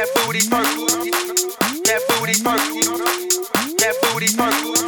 That booty purple. That booty purple. That booty purple.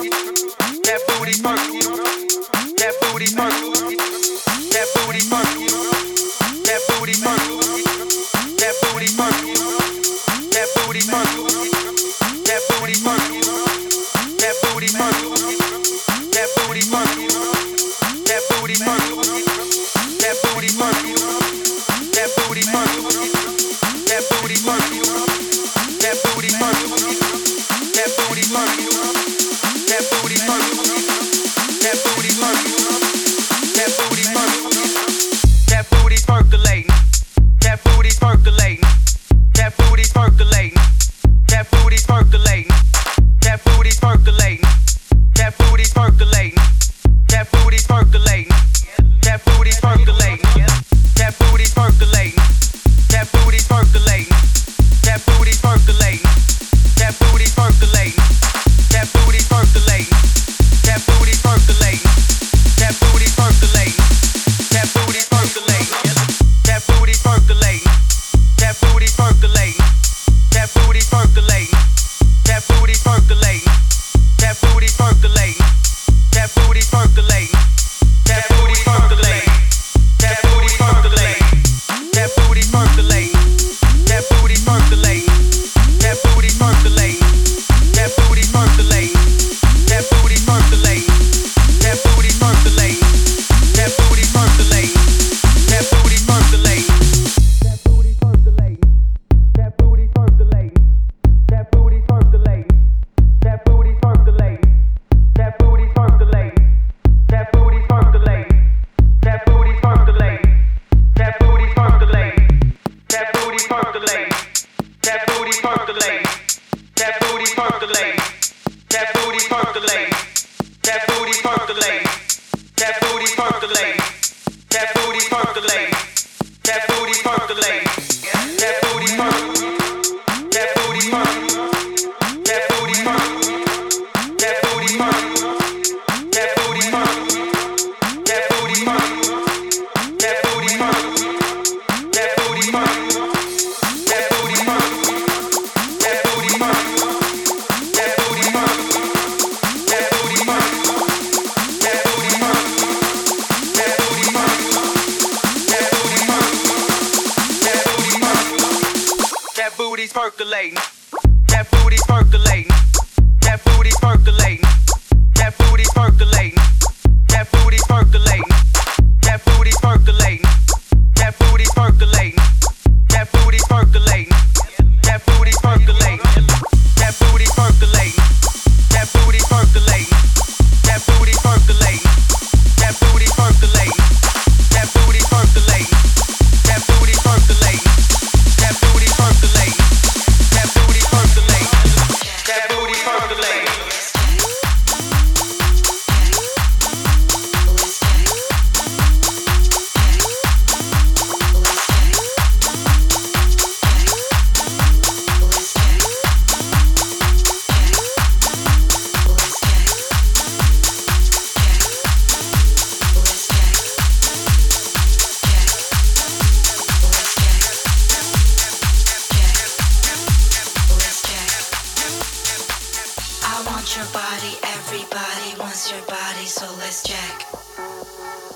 Your body, so let's check.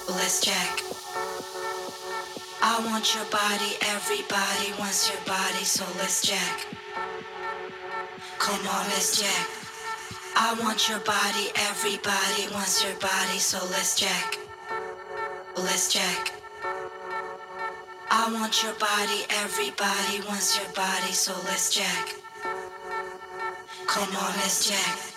Let's check. I want your body, everybody wants your body, so let's check. Come on, let's check. I want your body, everybody wants your body, so let's check. Let's check. I want your body, everybody wants your body, so let's check. Come on, let's check.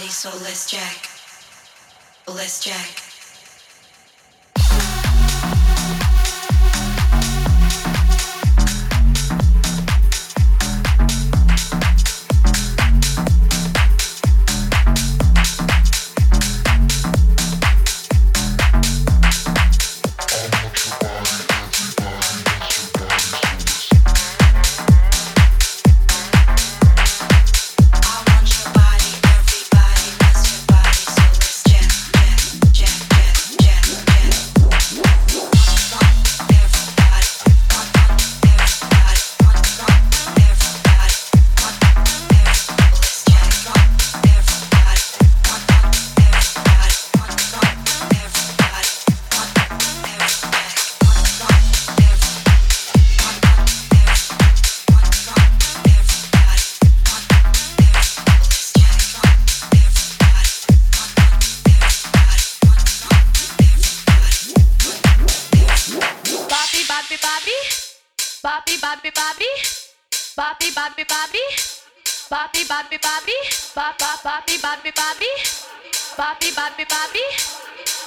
Body, so let's check. Let's check.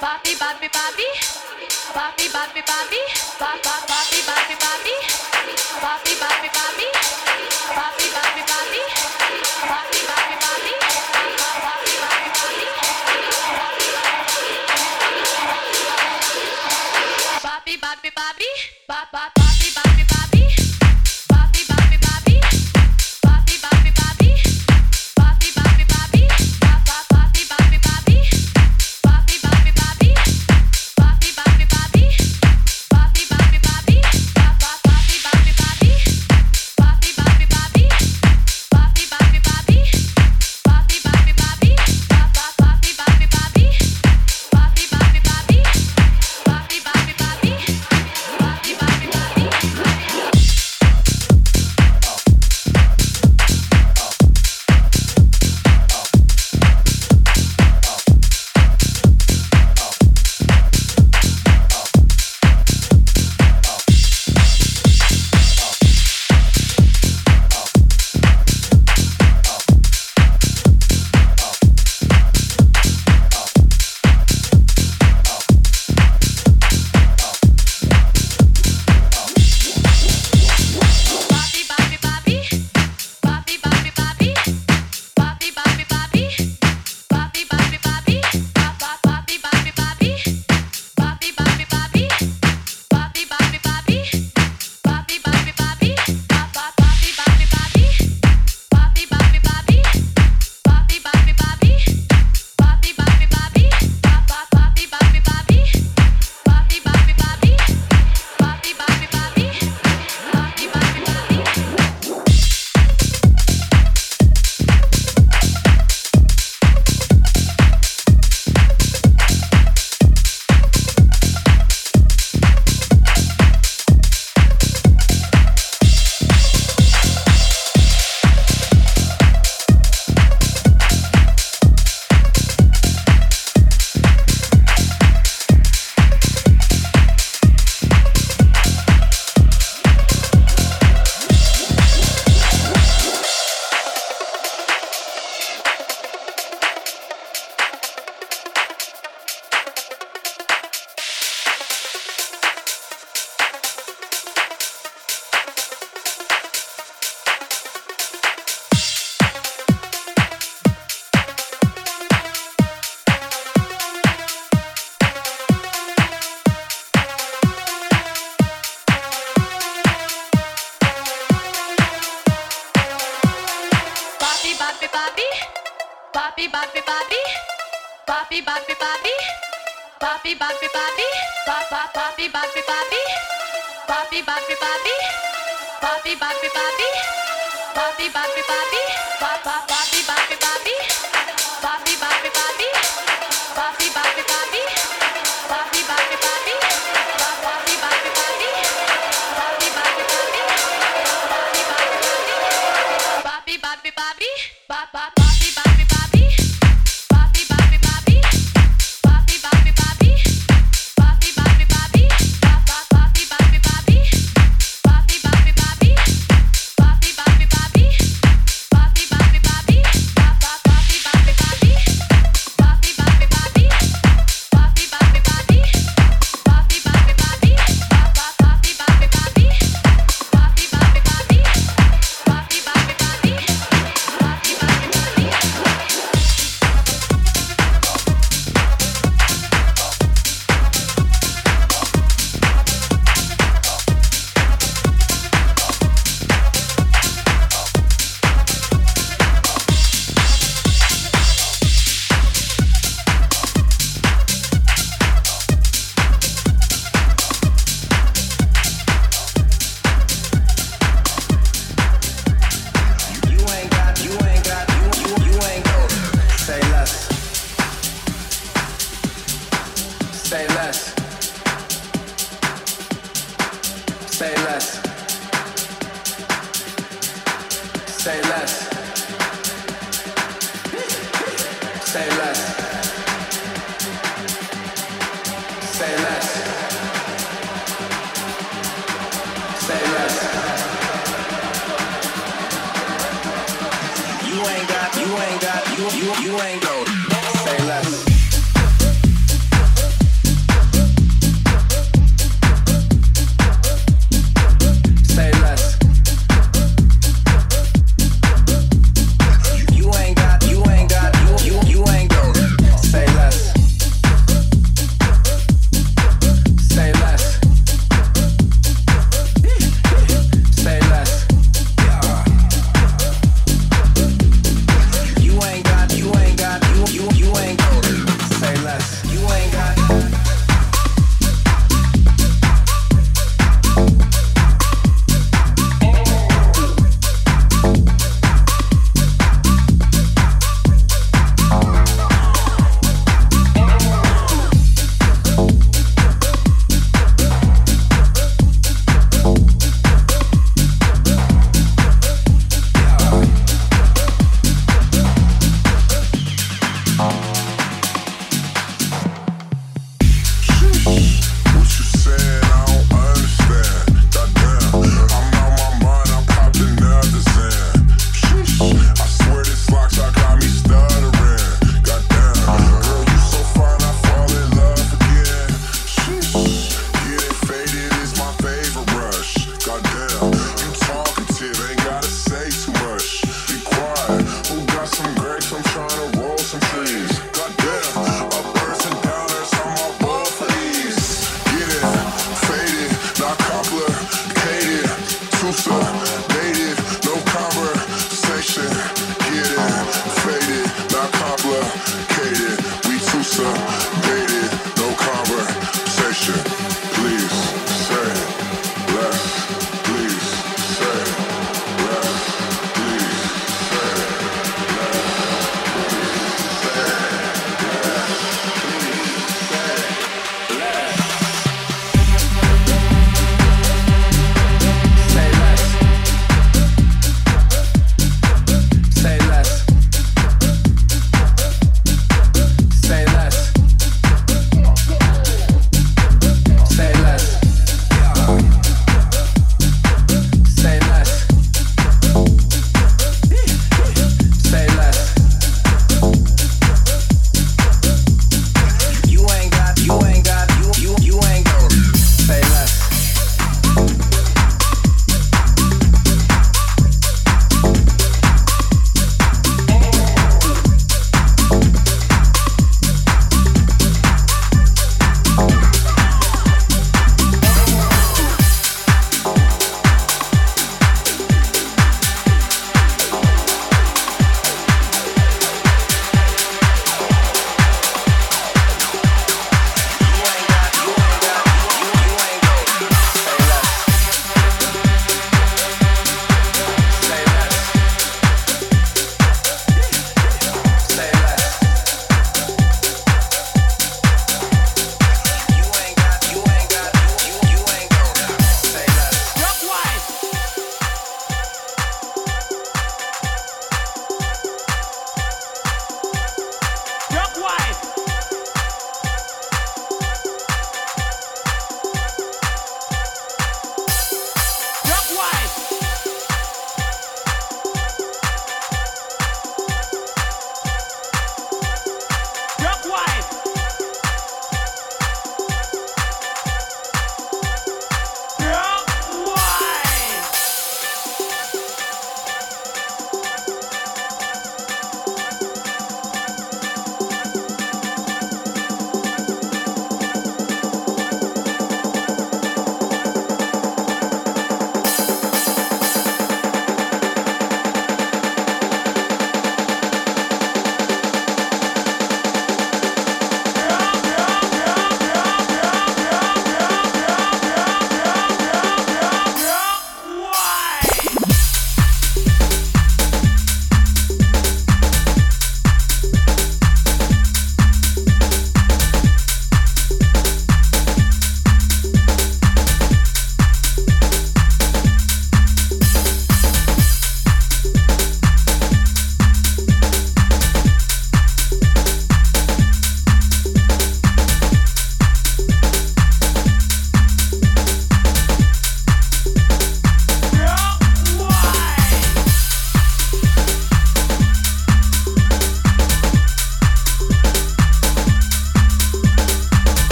Bobby, Bobby, Bobby. Bobby, Bobby, Bobby. Bobby, Bobby, Bobby, Bobby. Bobby, Bobby, Bobby. Bobby, Bobby, Bobby. Bobby, Bobby, Bobby. Bobby, Bobby, Bobby. Bobby, Bobby.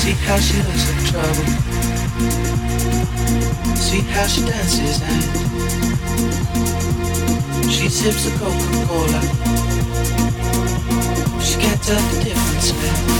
See how she looks like trouble. See how she dances and she sips a Coca-Cola. She can't tell the difference, man.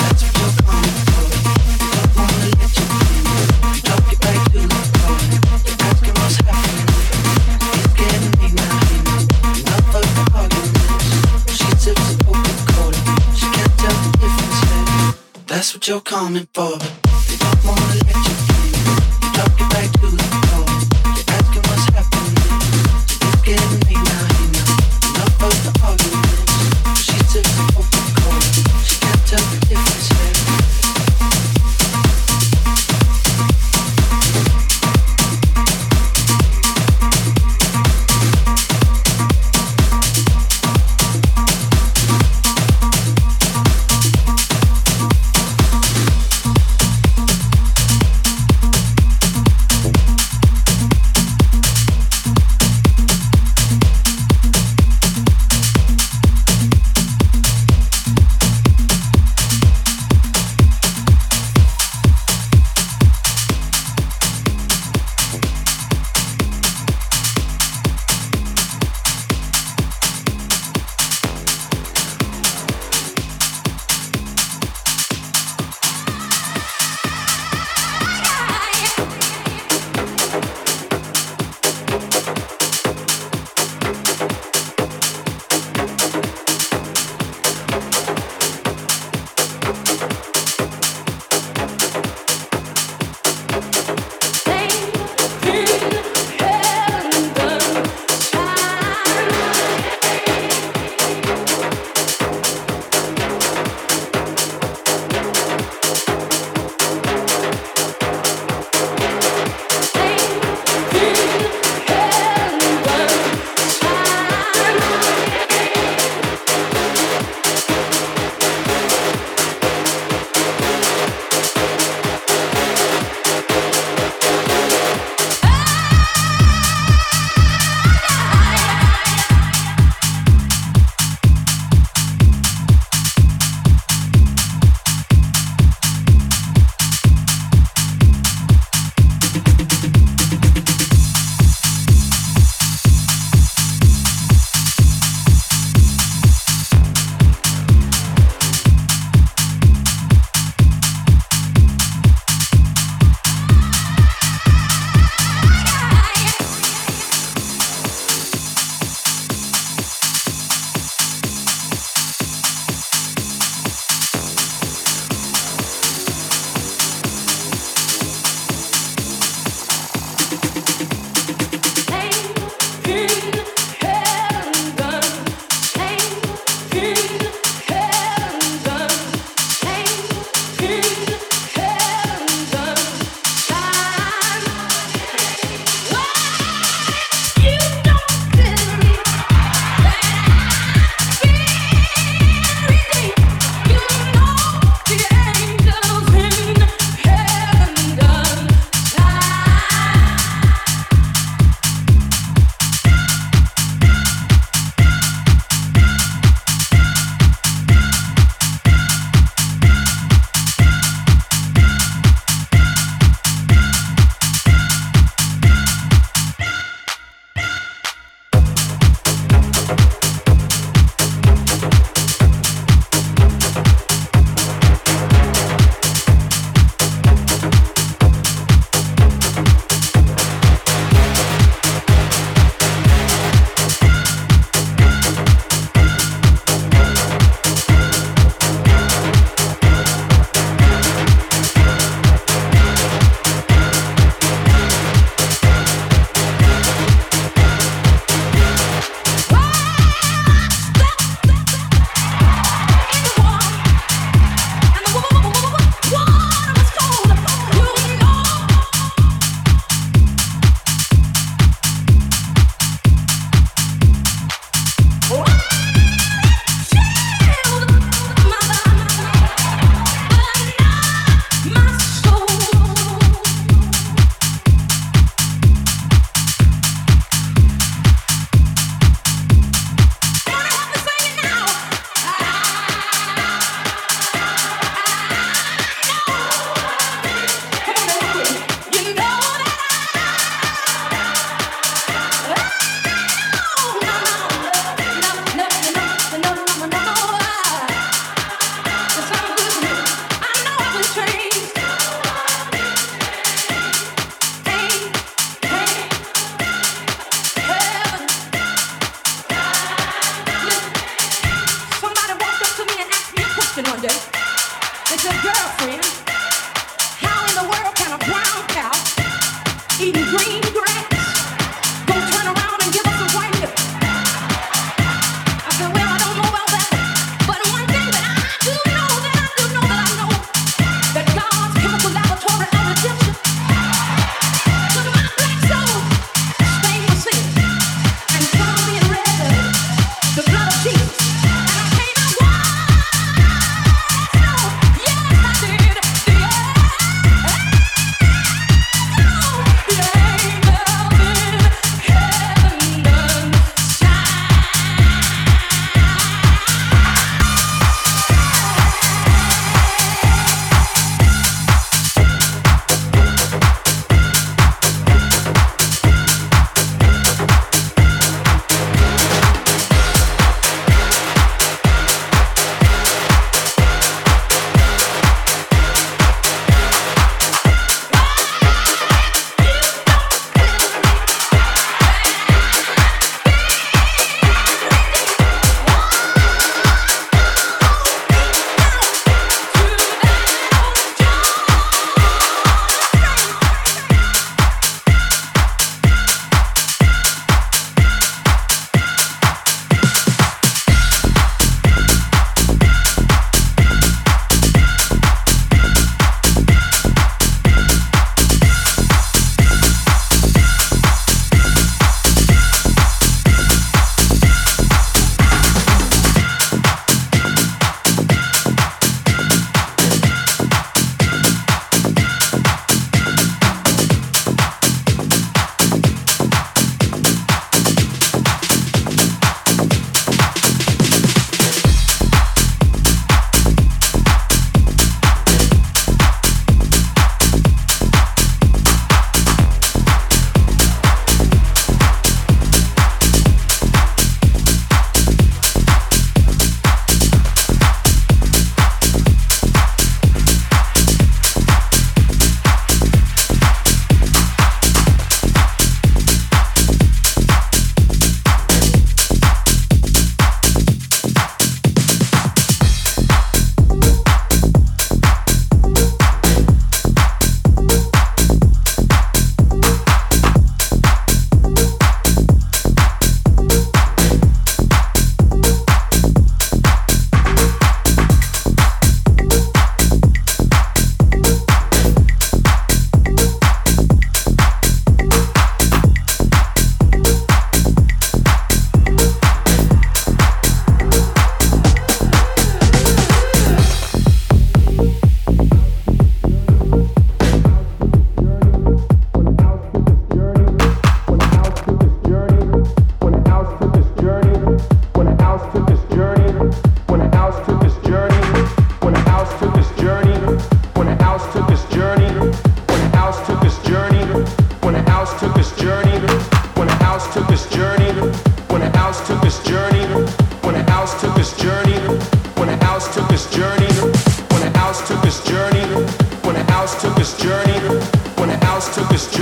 what you're coming for.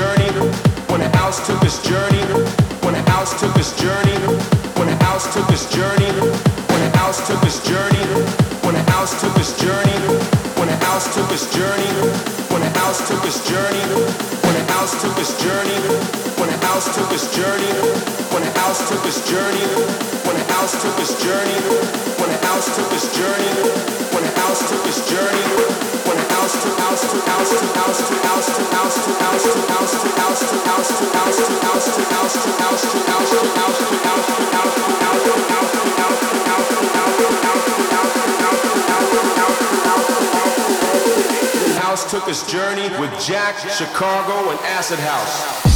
journey, when a house took this journey, when a house took this journey, when a house took this journey, when a house took this journey, when a house took this journey, when a house took this journey, when a house took this journey, when a house took this journey, when a house took this journey, when a house took this journey, when a took his journey with Jack, Chicago, and Acid House.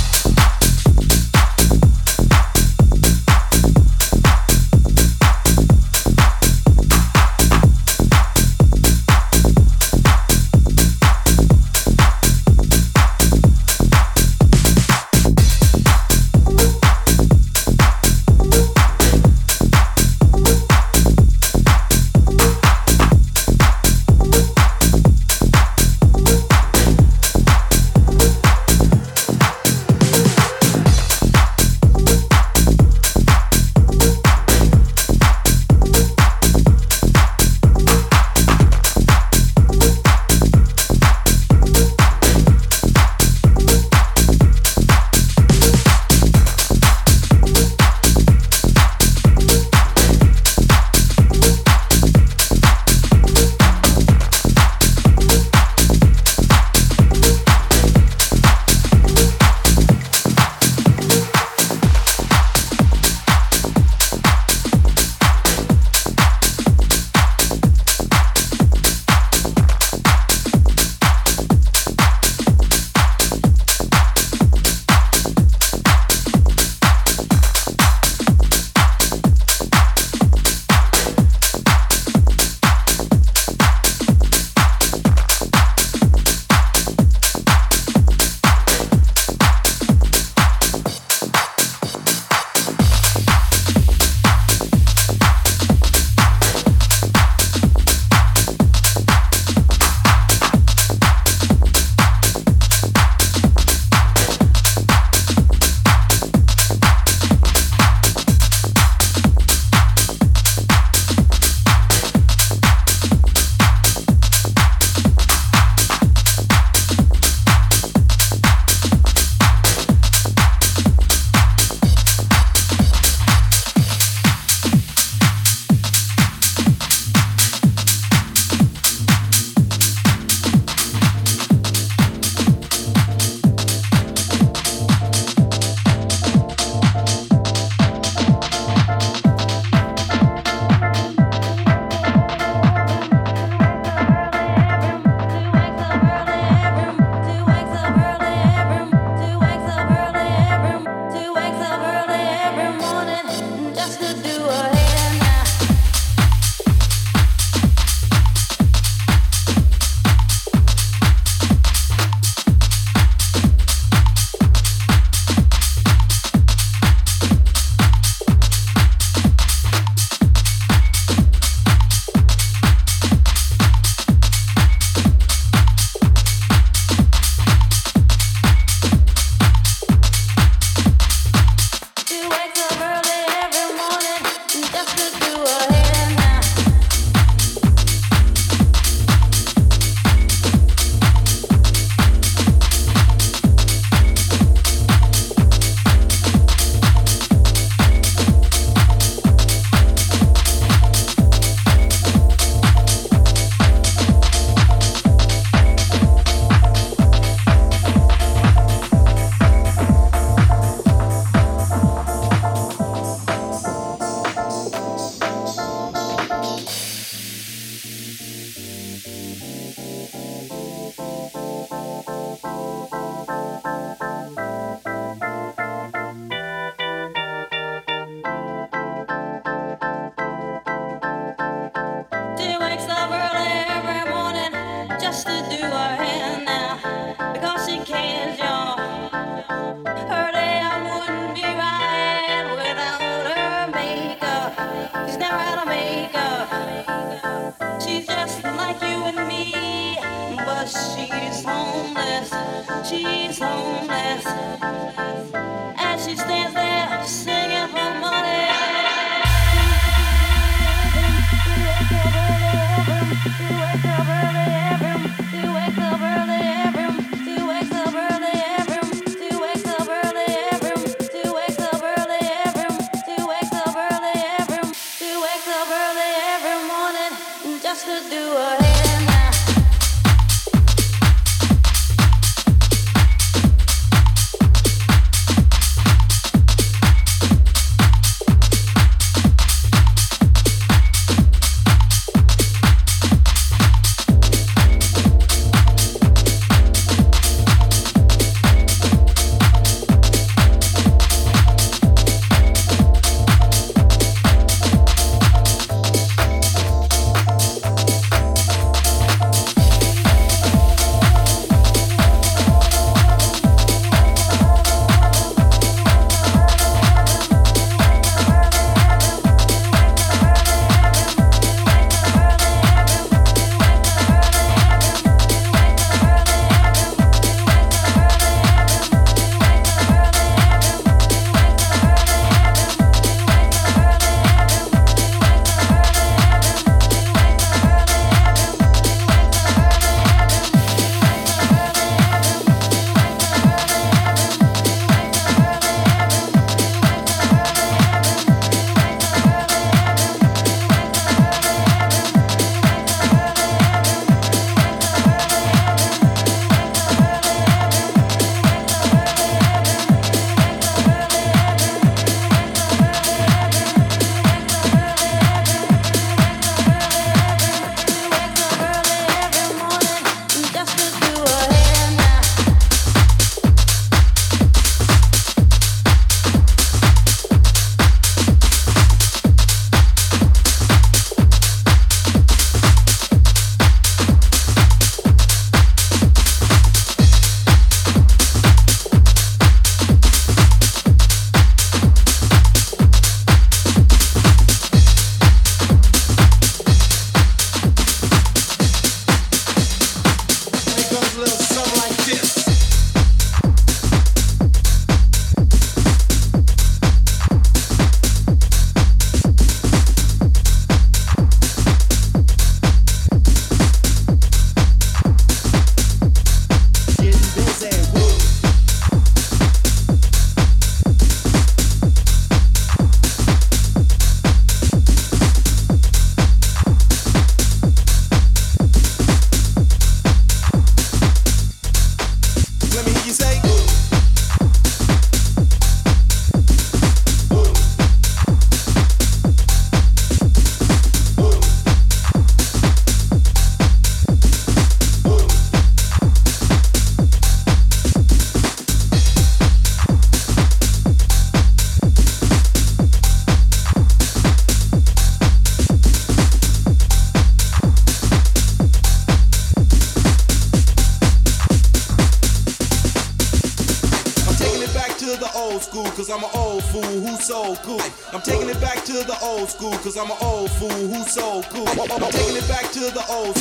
Cause I'm an old fool who's so cool. I'm taking it back to the old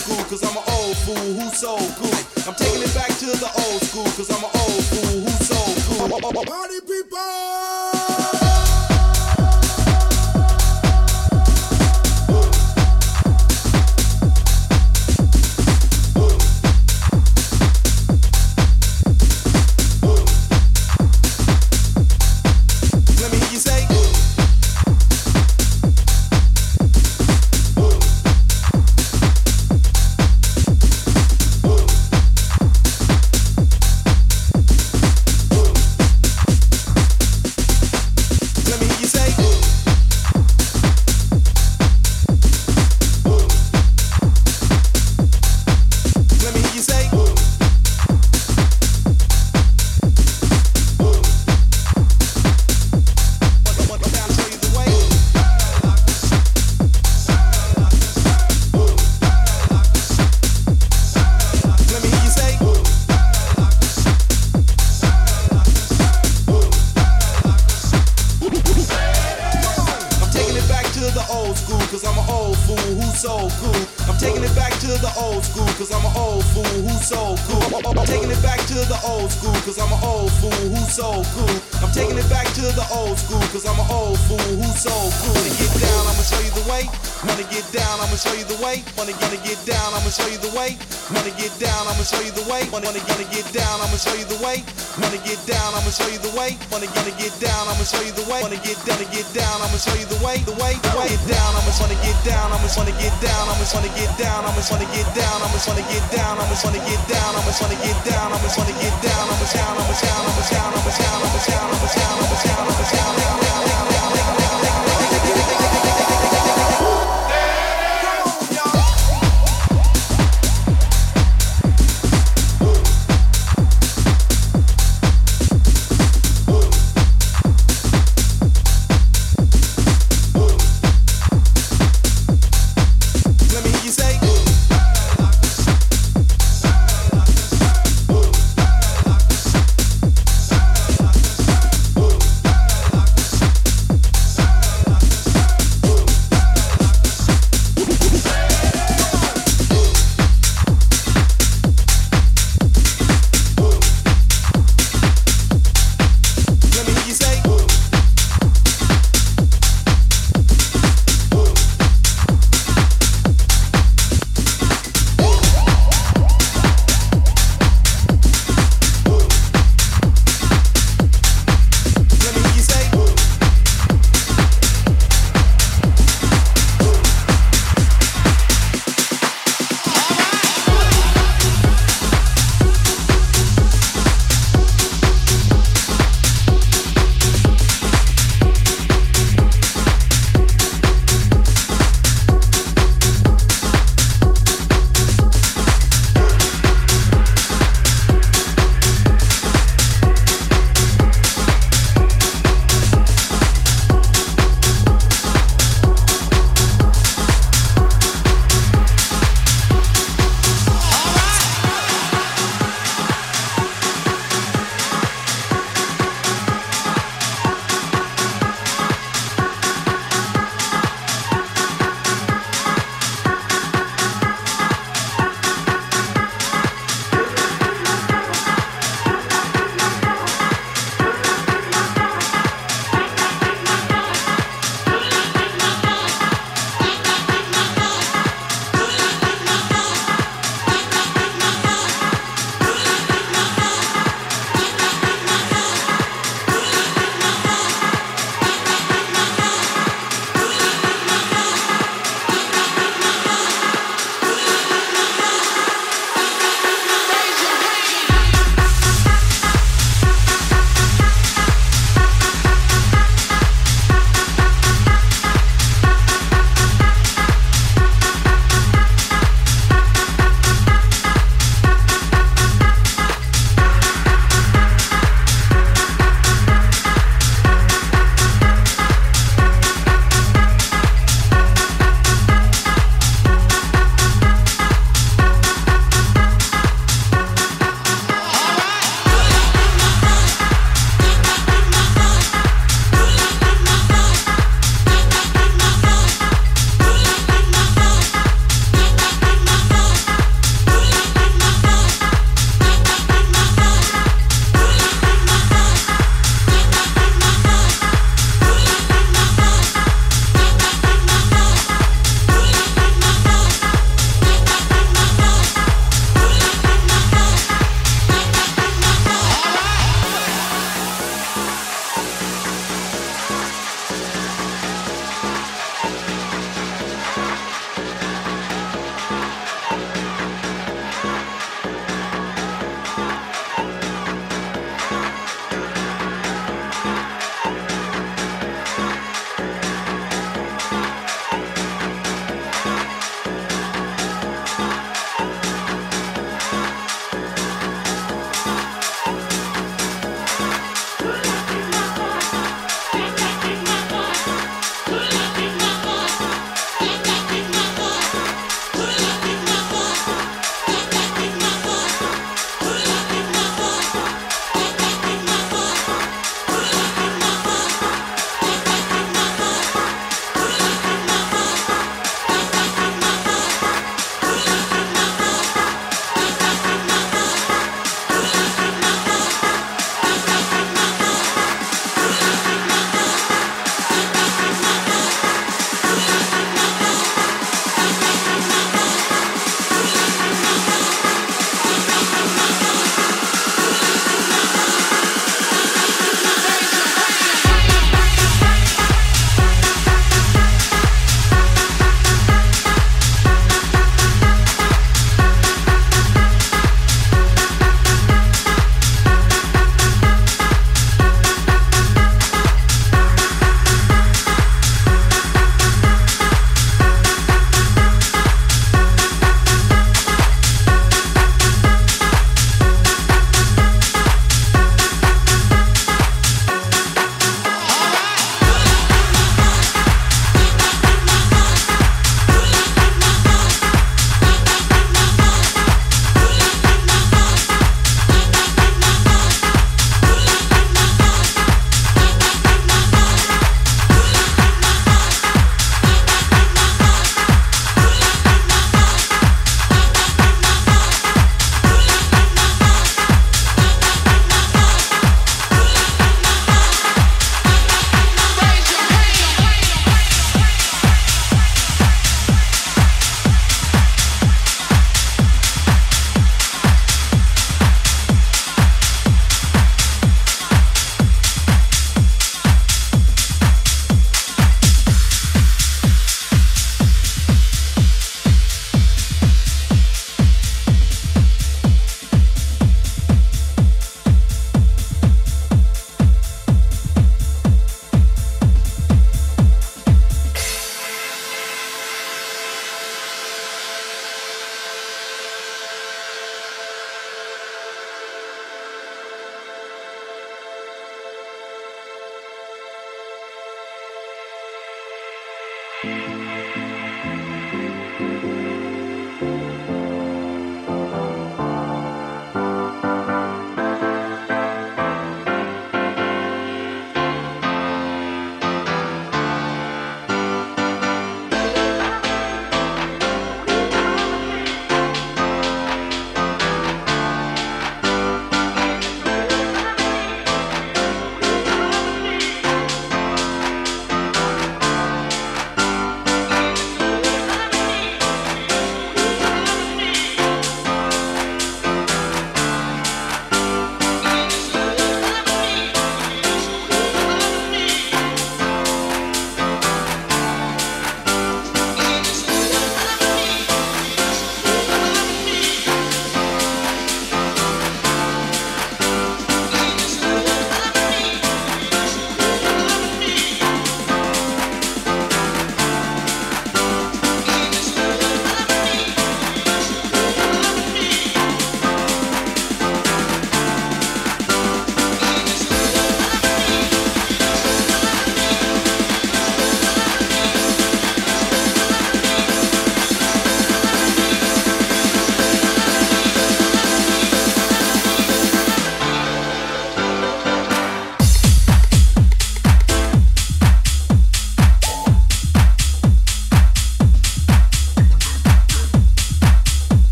The way, the way down. I'm just wanna get down. I'm just wanna get down. I'm just wanna get down. I'm just wanna get down. I'm just wanna get down. I'm just wanna get down. I'm just wanna get down.